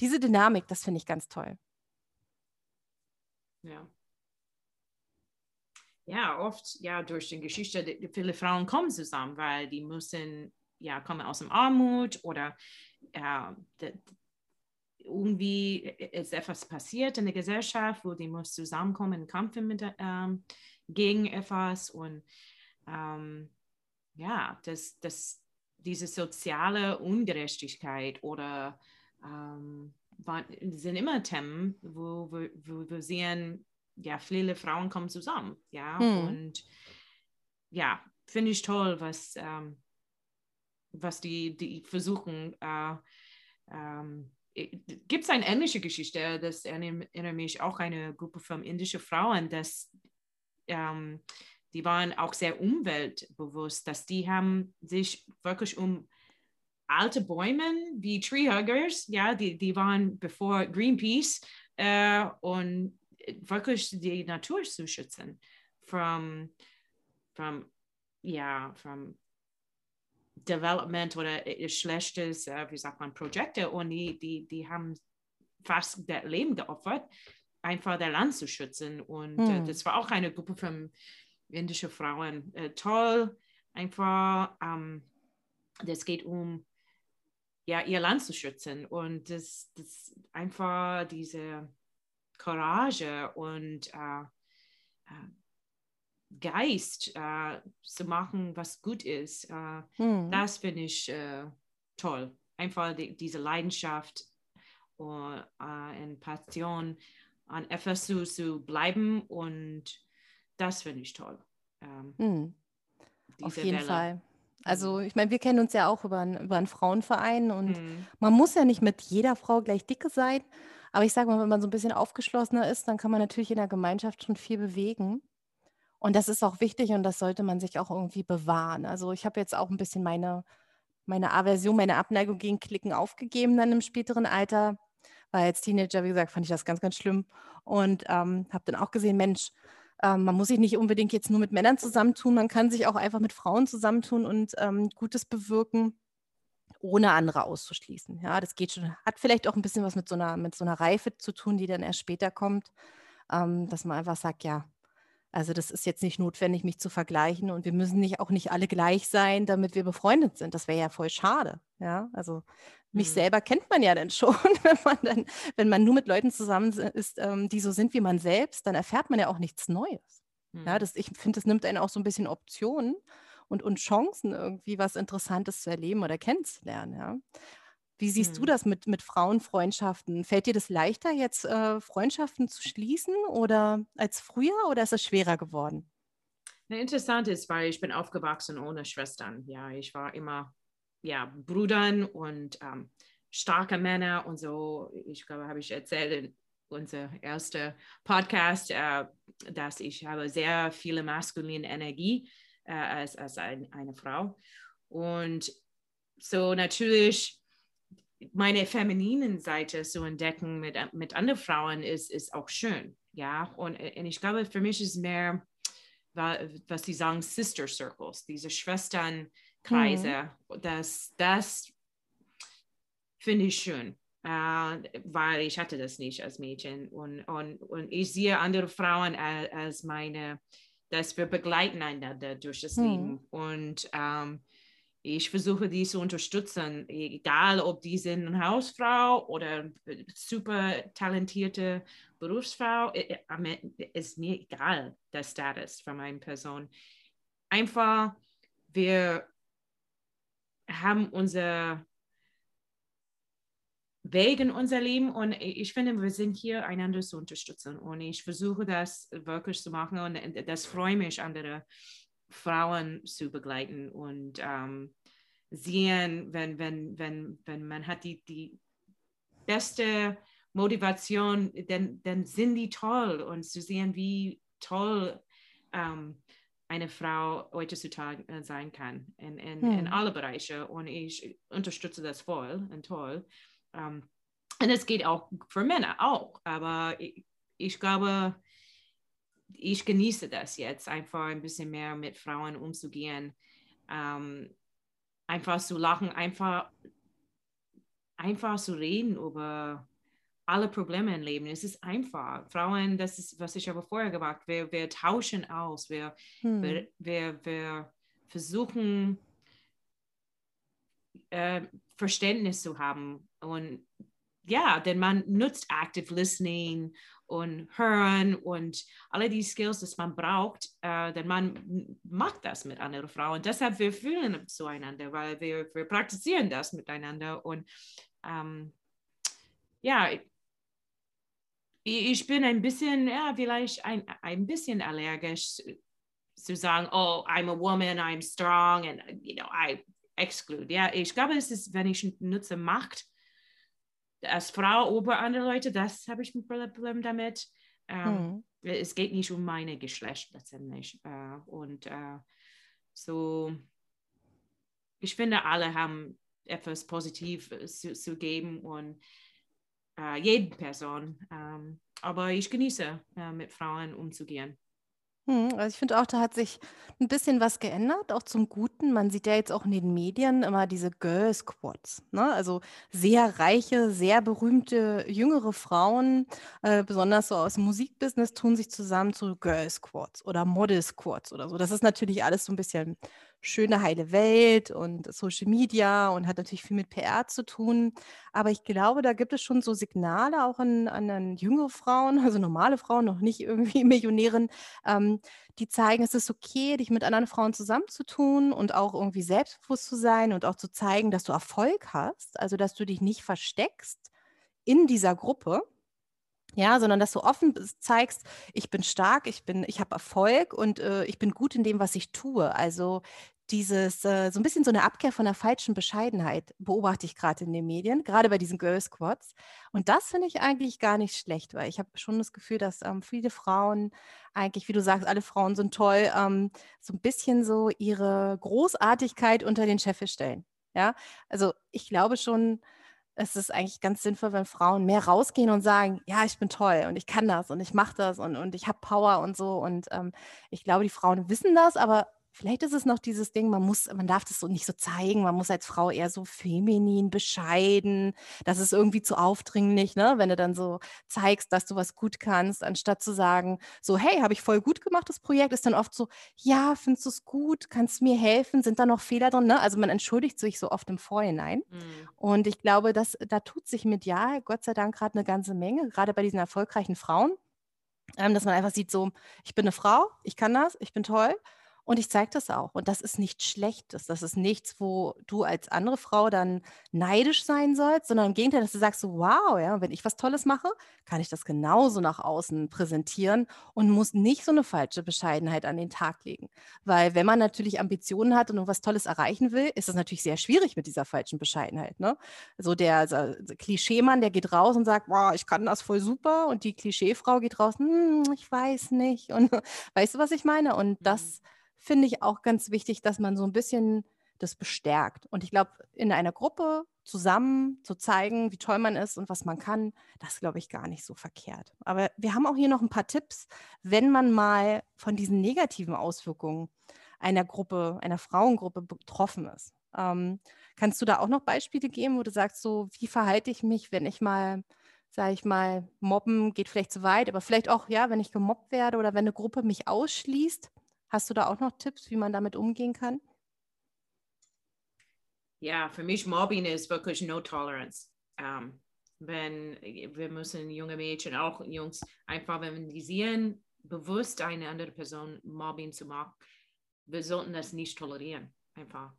diese Dynamik, das finde ich ganz toll. Ja. Ja, oft, ja, durch die Geschichte, die, viele Frauen kommen zusammen, weil die müssen, ja, kommen aus dem Armut oder ja, de, irgendwie ist etwas passiert in der Gesellschaft, wo die muss zusammenkommen kämpfen mit, ähm, gegen etwas und ähm, ja, das, das, diese soziale Ungerechtigkeit oder ähm, sind immer Themen, wo, wo, wo wir sehen, ja, viele Frauen kommen zusammen, ja, Hm. und ja, finde ich toll, was, ähm, was die, die versuchen. Äh, ähm, Gibt es eine ähnliche Geschichte, das erinnert mich auch eine Gruppe von indischen Frauen, dass ähm, die waren auch sehr umweltbewusst, dass die haben sich wirklich um alte Bäume wie Treehuggers, ja, die, die waren bevor Greenpeace äh, und wirklich die Natur zu schützen from, from, ja, from Development oder schlechtes, äh, wie sagt man, Projekte und die, die, die haben fast das Leben geopfert, einfach der Land zu schützen. Und hm. äh, das war auch eine Gruppe von indischen Frauen. Äh, toll, einfach, ähm, das geht um ja, ihr Land zu schützen und das, das einfach diese Courage und äh, äh Geist äh, zu machen, was gut ist, äh, hm. das finde ich äh, toll. Einfach die, diese Leidenschaft und, und Passion an etwas zu, bleiben und das finde ich toll. Ähm, hm. Auf jeden Welle. Fall. Also ich meine, wir kennen uns ja auch über, ein, über einen Frauenverein und hm. man muss ja nicht mit jeder Frau gleich dicke sein. Aber ich sage mal, wenn man so ein bisschen aufgeschlossener ist, dann kann man natürlich in der Gemeinschaft schon viel bewegen. Und das ist auch wichtig und das sollte man sich auch irgendwie bewahren. Also ich habe jetzt auch ein bisschen meine, meine Aversion, meine Abneigung gegen Klicken aufgegeben dann im späteren Alter. Weil als Teenager, wie gesagt, fand ich das ganz, ganz schlimm. Und ähm, habe dann auch gesehen, Mensch, ähm, man muss sich nicht unbedingt jetzt nur mit Männern zusammentun, man kann sich auch einfach mit Frauen zusammentun und ähm, Gutes bewirken, ohne andere auszuschließen. Ja, das geht schon. Hat vielleicht auch ein bisschen was mit so einer, mit so einer Reife zu tun, die dann erst später kommt, ähm, dass man einfach sagt, ja, also das ist jetzt nicht notwendig, mich zu vergleichen und wir müssen nicht auch nicht alle gleich sein, damit wir befreundet sind. Das wäre ja voll schade. Ja, also mich mhm. selber kennt man ja dann schon, wenn man dann, wenn man nur mit Leuten zusammen ist, ähm, die so sind wie man selbst, dann erfährt man ja auch nichts Neues. Mhm. Ja, das, ich finde, das nimmt einen auch so ein bisschen Optionen und, und Chancen, irgendwie was Interessantes zu erleben oder kennenzulernen. Ja. Wie siehst du mhm. das mit, mit Frauenfreundschaften? Fällt dir das leichter, jetzt äh, Freundschaften zu schließen oder als früher oder ist es schwerer geworden? Na, interessant ist, weil ich bin aufgewachsen ohne Schwestern. Ja, ich war immer ja, Brüdern und ähm, starke Männer und so. Ich glaube, habe ich erzählt in unser erster Podcast, äh, dass ich habe sehr viele maskuline Energie äh, als, als ein, eine Frau. Und so natürlich meine femininen Seite zu entdecken mit, mit anderen Frauen ist, ist auch schön. Ja, und, und ich glaube, für mich ist mehr, was sie sagen, Sister Circles, diese Schwesternkreise. Mhm. Das, das finde ich schön, äh, weil ich hatte das nicht als Mädchen. Und, und, und ich sehe andere Frauen als, als meine, dass wir begleiten einander durch das mhm. Leben. Und ähm, ich versuche die zu unterstützen, egal ob die sind eine Hausfrau oder super talentierte Berufsfrau, ist mir egal der Status von meiner Person. Einfach, wir haben unser Weg in unser Leben. Und ich finde, wir sind hier, einander zu unterstützen. Und ich versuche das wirklich zu machen. Und das freut mich, andere Frauen zu begleiten und ähm, sehen, wenn, wenn, wenn, wenn man hat die, die beste Motivation, dann, dann sind die toll. Und zu sehen, wie toll ähm, eine Frau heutzutage sein kann in, in, hm. in alle Bereiche. Und ich unterstütze das voll und toll. Ähm, und es geht auch für Männer auch, aber ich, ich glaube, ich genieße das jetzt, einfach ein bisschen mehr mit Frauen umzugehen. Ähm, einfach zu lachen, einfach, einfach zu reden über alle Probleme im Leben. Es ist einfach. Frauen, das ist, was ich aber vorher gesagt wir, wir tauschen aus, wir, hm. wir, wir, wir, versuchen, äh, Verständnis zu haben. Und ja, denn man nutzt Active Listening und hören und alle die Skills, die man braucht, äh, denn man macht das mit anderen Frauen. Deshalb wir fühlen zueinander, weil wir, wir praktizieren das miteinander und ähm, ja, ich bin ein bisschen, ja, vielleicht ein, ein bisschen allergisch zu sagen, oh, I'm a woman, I'm strong and, you know, I exclude. Ja, ich glaube, es ist, wenn ich nutze Macht, als Frau über andere Leute, das habe ich ein Problem damit. Ähm, hm. Es geht nicht um meine Geschlecht letztendlich. Äh, und äh, so, ich finde, alle haben etwas positiv zu, zu geben und äh, jeden Person. Ähm, aber ich genieße, äh, mit Frauen umzugehen. Hm, also ich finde auch, da hat sich ein bisschen was geändert, auch zum Guten. Man sieht ja jetzt auch in den Medien immer diese Girl Squads, ne? Also sehr reiche, sehr berühmte jüngere Frauen, äh, besonders so aus dem Musikbusiness, tun sich zusammen zu Girl Squads oder Model Squads oder so. Das ist natürlich alles so ein bisschen schöne, heile Welt und Social Media und hat natürlich viel mit PR zu tun. Aber ich glaube, da gibt es schon so Signale auch an, an, jüngere Frauen, also normale Frauen, noch nicht irgendwie Millionären, ähm, die zeigen, es ist okay, dich mit anderen Frauen zusammenzutun und auch irgendwie selbstbewusst zu sein und auch zu zeigen, dass du Erfolg hast, also dass du dich nicht versteckst in dieser Gruppe, ja, sondern dass du offen zeigst, ich bin stark, ich bin, ich habe Erfolg und äh, ich bin gut in dem, was ich tue. Also dieses, äh, so ein bisschen so eine Abkehr von der falschen Bescheidenheit beobachte ich gerade in den Medien, gerade bei diesen Girl Squads. Und das finde ich eigentlich gar nicht schlecht, weil ich habe schon das Gefühl, dass ähm, viele Frauen eigentlich, wie du sagst, alle Frauen sind toll, ähm, so ein bisschen so ihre Großartigkeit unter den Scheffel stellen. Ja, also ich glaube schon, es ist eigentlich ganz sinnvoll, wenn Frauen mehr rausgehen und sagen, ja, ich bin toll und ich kann das und ich mache das und, und ich habe Power und so. Und ähm, ich glaube, die Frauen wissen das, aber Vielleicht ist es noch dieses Ding, man muss, man darf das so nicht so zeigen, man muss als Frau eher so feminin, bescheiden. Das ist irgendwie zu aufdringlich, ne? Wenn du dann so zeigst, dass du was gut kannst, anstatt zu sagen, so, hey, habe ich voll gut gemacht, das Projekt, ist dann oft so, ja, findest du es gut, kannst du mir helfen, sind da noch Fehler drin, ne? Also man entschuldigt sich so oft im Vorhinein. Mhm. Und ich glaube, dass da tut sich medial Gott sei Dank gerade eine ganze Menge, gerade bei diesen erfolgreichen Frauen, ähm, dass man einfach sieht, so, ich bin eine Frau, ich kann das, ich bin toll. Und ich zeige das auch. Und das ist nichts Schlechtes. Das ist nichts, wo du als andere Frau dann neidisch sein sollst, sondern im Gegenteil, dass du sagst, so, wow, ja, wenn ich was Tolles mache, kann ich das genauso nach außen präsentieren und muss nicht so eine falsche Bescheidenheit an den Tag legen. Weil wenn man natürlich Ambitionen hat und was Tolles erreichen will, ist es natürlich sehr schwierig mit dieser falschen Bescheidenheit. Ne? So der also Klischeemann, der geht raus und sagt, wow, ich kann das voll super. Und die Klischeefrau geht raus, hm, ich weiß nicht. Und weißt du, was ich meine? Und das mhm finde ich auch ganz wichtig, dass man so ein bisschen das bestärkt. Und ich glaube, in einer Gruppe zusammen zu zeigen, wie toll man ist und was man kann, das glaube ich gar nicht so verkehrt. Aber wir haben auch hier noch ein paar Tipps, wenn man mal von diesen negativen Auswirkungen einer Gruppe, einer Frauengruppe betroffen ist. Ähm, kannst du da auch noch Beispiele geben, wo du sagst, so, wie verhalte ich mich, wenn ich mal, sage ich mal, mobben geht vielleicht zu weit, aber vielleicht auch, ja, wenn ich gemobbt werde oder wenn eine Gruppe mich ausschließt, Hast du da auch noch Tipps, wie man damit umgehen kann? Ja, für mich Mobbing ist wirklich No Tolerance. Um, ähm, wenn wir müssen junge Mädchen, auch Jungs, einfach wenn die sehen, bewusst eine andere Person Mobbing zu machen, wir sollten das nicht tolerieren. Einfach.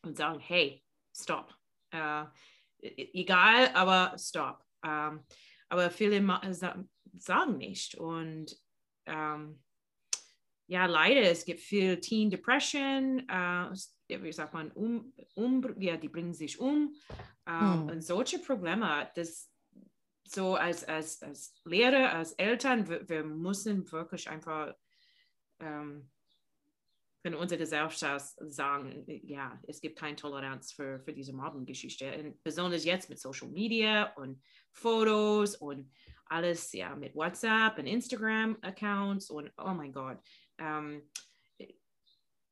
Und sagen, hey, stop. Uh, egal, aber stop. Um, ähm, aber viele sagen nicht. Und um, ähm, ja, leider, es gibt viel Teen Depression, äh, wie sagt man, um, um, ja, die bringen sich um. Ähm, hm. Und solche Probleme, das so als, als, als Lehrer, als Eltern, wir, wir müssen wirklich einfach ähm, in unserer Gesellschaft sagen, ja, es gibt keine Toleranz für, für diese Mobbing-Geschichte. Besonders jetzt mit Social Media und Fotos und alles, ja, mit WhatsApp und Instagram-Accounts und oh mein Gott ähm,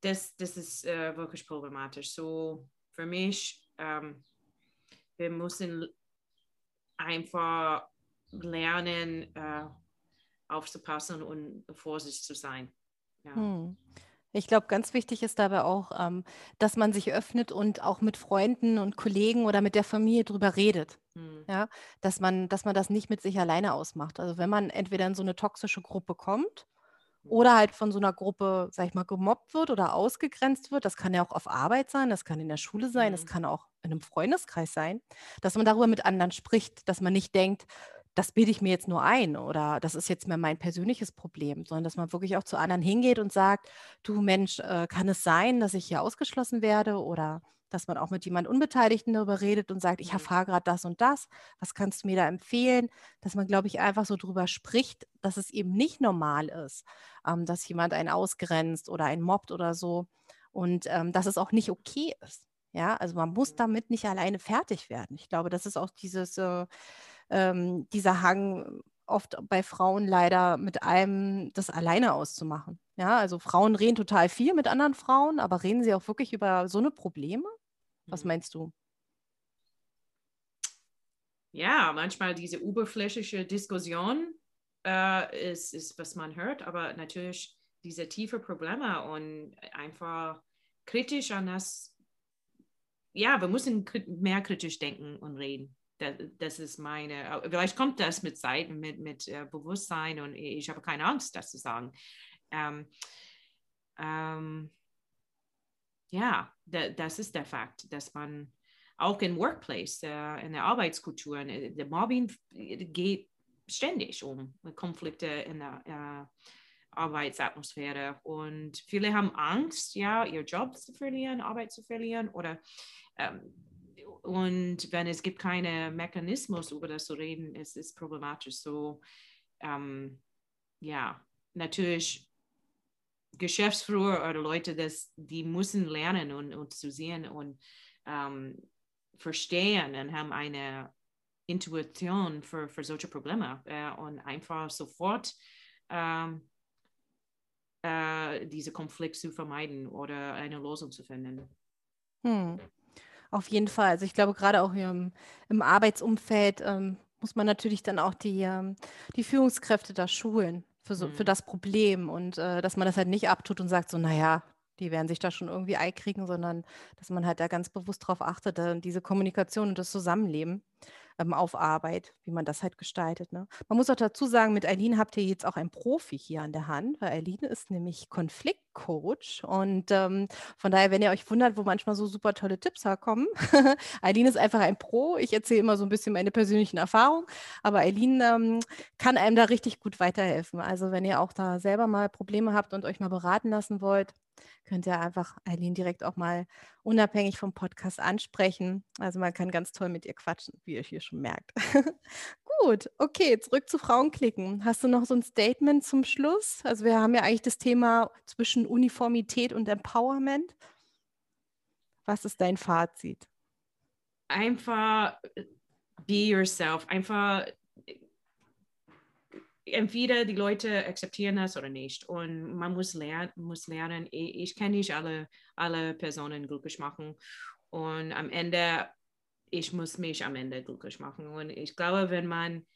das, das ist äh, wirklich problematisch. So für mich, ähm, wir müssen einfach lernen, äh, aufzupassen und vorsichtig zu sein. Ja. Hm. Ich glaube, ganz wichtig ist dabei auch, ähm, dass man sich öffnet und auch mit Freunden und Kollegen oder mit der Familie drüber redet. Hm. Ja, dass man, dass man das nicht mit sich alleine ausmacht. Also wenn man entweder in so eine toxische Gruppe kommt oder halt von so einer Gruppe, sag ich mal, gemobbt wird oder ausgegrenzt wird. Das kann ja auch auf Arbeit sein, das kann in der Schule sein, das mhm. kann auch in einem Freundeskreis sein, dass man darüber mit anderen spricht, dass man nicht denkt, das bilde ich mir jetzt nur ein oder das ist jetzt mehr mein persönliches Problem, sondern dass man wirklich auch zu anderen hingeht und sagt, du Mensch, äh, kann es sein, dass ich hier ausgeschlossen werde oder dass man auch mit jemand Unbeteiligten darüber redet und sagt, ich mhm. erfahre gerade das und das, was kannst du mir da empfehlen? Dass man, glaube ich, einfach so drüber spricht, dass es eben nicht normal ist, ähm, dass jemand einen ausgrenzt oder einen mobbt oder so und ähm, dass es auch nicht okay ist. Ja, also man muss damit nicht alleine fertig werden. Ich glaube, das ist auch dieses, äh, ähm, dieser Hang oft bei Frauen leider mit einem das alleine auszumachen. Ja, also Frauen reden total viel mit anderen Frauen, aber reden sie auch wirklich über so eine Probleme? Was Mhm. meinst du? Ja, manchmal diese oberflächliche Diskussion äh, ist, ist, was man hört, aber natürlich diese tiefe Probleme und einfach kritisch an das, ja, wir müssen mehr kritisch denken und reden. Das, das ist meine, vielleicht kommt das mit Zeit, mit, mit äh, Bewusstsein und ich habe keine Angst, das zu sagen. Ähm, ähm, ja, da, das ist der Fakt, dass man auch im Workplace, äh, in der Arbeitskultur, äh, der Mobbing geht ständig um Konflikte in der äh, Arbeitsatmosphäre und viele haben Angst, ja, ihr Job zu verlieren, Arbeit zu verlieren oder ähm, und wenn es gibt keinen Mechanismus, über das zu reden, ist es problematisch. So, ähm, ja, natürlich Geschäftsführer oder Leute, das, die müssen lernen und, und zu sehen und ähm, verstehen und haben eine Intuition für, für solche Probleme äh, und einfach sofort ähm, äh, diese Konflikt zu vermeiden oder eine Lösung zu finden. Hm. Auf jeden Fall. Also ich glaube, gerade auch im, im Arbeitsumfeld ähm, muss man natürlich dann auch die, ähm, die Führungskräfte da schulen für, so, für Mhm. das Problem und äh, dass man das halt nicht abtut und sagt so, naja, die werden sich da schon irgendwie einkriegen, sondern dass man halt da ganz bewusst drauf achtet, diese Kommunikation und das Zusammenleben ähm, auf Arbeit, wie man das halt gestaltet. Ne? Man muss auch dazu sagen, mit Eileen habt ihr jetzt auch einen Profi hier an der Hand, weil Eileen ist nämlich Konfliktcoach und ähm, von daher, wenn ihr euch wundert, wo manchmal so super tolle Tipps herkommen, Eileen ist einfach ein Pro. Ich erzähle immer so ein bisschen meine persönlichen Erfahrungen, aber Eileen ähm, kann einem da richtig gut weiterhelfen. Also wenn ihr auch da selber mal Probleme habt und euch mal beraten lassen wollt, könnt ihr einfach Eileen direkt auch mal unabhängig vom Podcast ansprechen. Also man kann ganz toll mit ihr quatschen, wie ihr hier schon merkt. Gut, okay, zurück zu Frauenklicken. Hast du noch so ein Statement zum Schluss? Also wir haben ja eigentlich das Thema zwischen Uniformität und Empowerment. Was ist dein Fazit? Einfach be yourself. Einfach entweder die Leute akzeptieren das oder nicht. Und man muss lernen, muss lernen ich, ich kann nicht alle, alle Personen glücklich machen. Und am Ende, ich muss mich am Ende glücklich machen. Und ich glaube, wenn man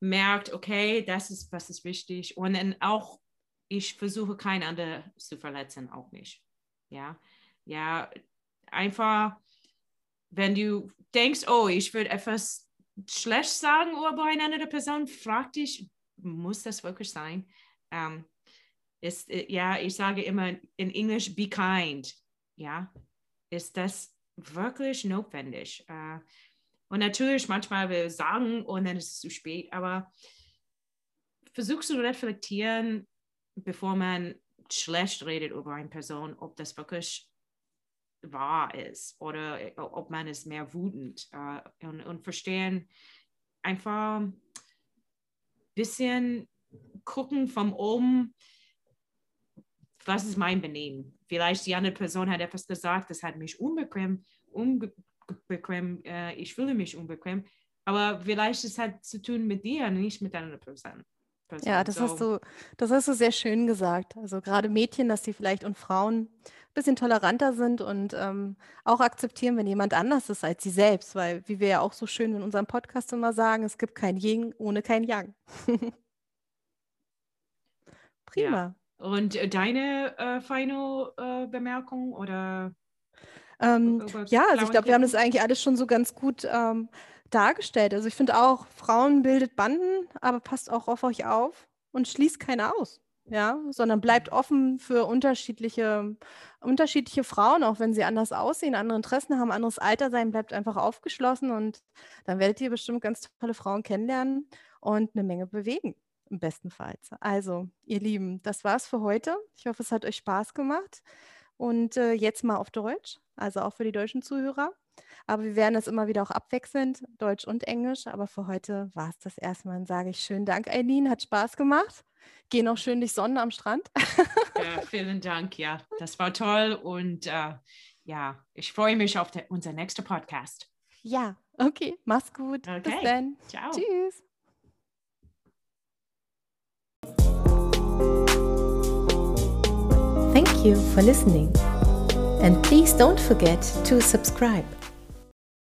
merkt, okay, das ist, was ist wichtig. Und dann auch, ich versuche keinen anderen zu verletzen, auch nicht. Ja, ja, einfach, wenn du denkst, oh, ich würde etwas schlecht sagen über eine andere Person, frag dich, muss das wirklich sein? Ähm, ist, äh, ja, ich sage immer in Englisch, be kind. Ja, ist das wirklich notwendig? Äh, und natürlich, manchmal wir sagen und dann ist es zu spät, aber versuchst du reflektieren, bevor man schlecht redet über eine Person, ob das wirklich wahr ist oder äh, ob man es mehr wütend äh, und, und verstehen, einfach ein bisschen gucken von oben, was ist mein Benehmen? Vielleicht die andere Person hat etwas gesagt, das hat mich unbequem, unbequem, äh, ich fühle mich unbequem, aber vielleicht es hat zu tun mit dir, nicht mit einer Person. Ja, das hast du, das hast du sehr schön gesagt. Also gerade Mädchen, dass sie vielleicht und Frauen ein bisschen toleranter sind und ähm, auch akzeptieren, wenn jemand anders ist als sie selbst, weil, wie wir ja auch so schön in unserem Podcast immer sagen, es gibt kein Yin ohne kein Yang. Prima. Und äh, deine äh, final äh, Bemerkung oder Ähm, ja, also ich glaube, wir haben das eigentlich alles schon so ganz gut ähm, dargestellt. Also ich finde auch, Frauen bildet Banden, aber passt auch auf euch auf und schließt keine aus. Ja, sondern bleibt offen für unterschiedliche, unterschiedliche Frauen, auch wenn sie anders aussehen, andere Interessen haben, anderes Alter sein, bleibt einfach aufgeschlossen und dann werdet ihr bestimmt ganz tolle Frauen kennenlernen und eine Menge bewegen, im besten Fall. Also, ihr Lieben, das war's für heute. Ich hoffe, es hat euch Spaß gemacht. Und äh, jetzt mal auf Deutsch, also auch für die deutschen Zuhörer. Aber wir werden das immer wieder auch abwechselnd, Deutsch und Englisch. Aber für heute war es das erstmal. Dann sage ich schönen Dank, Eileen. Hat Spaß gemacht. Geh noch schön durch Sonne am Strand. Ja, vielen Dank. Ja, das war toll. Und äh, ja, ich freue mich auf der, unser nächster Podcast. Ja, okay. Mach's gut. Okay. Bis dann. Ciao. Tschüss. Thank you for listening. And please don't forget to subscribe.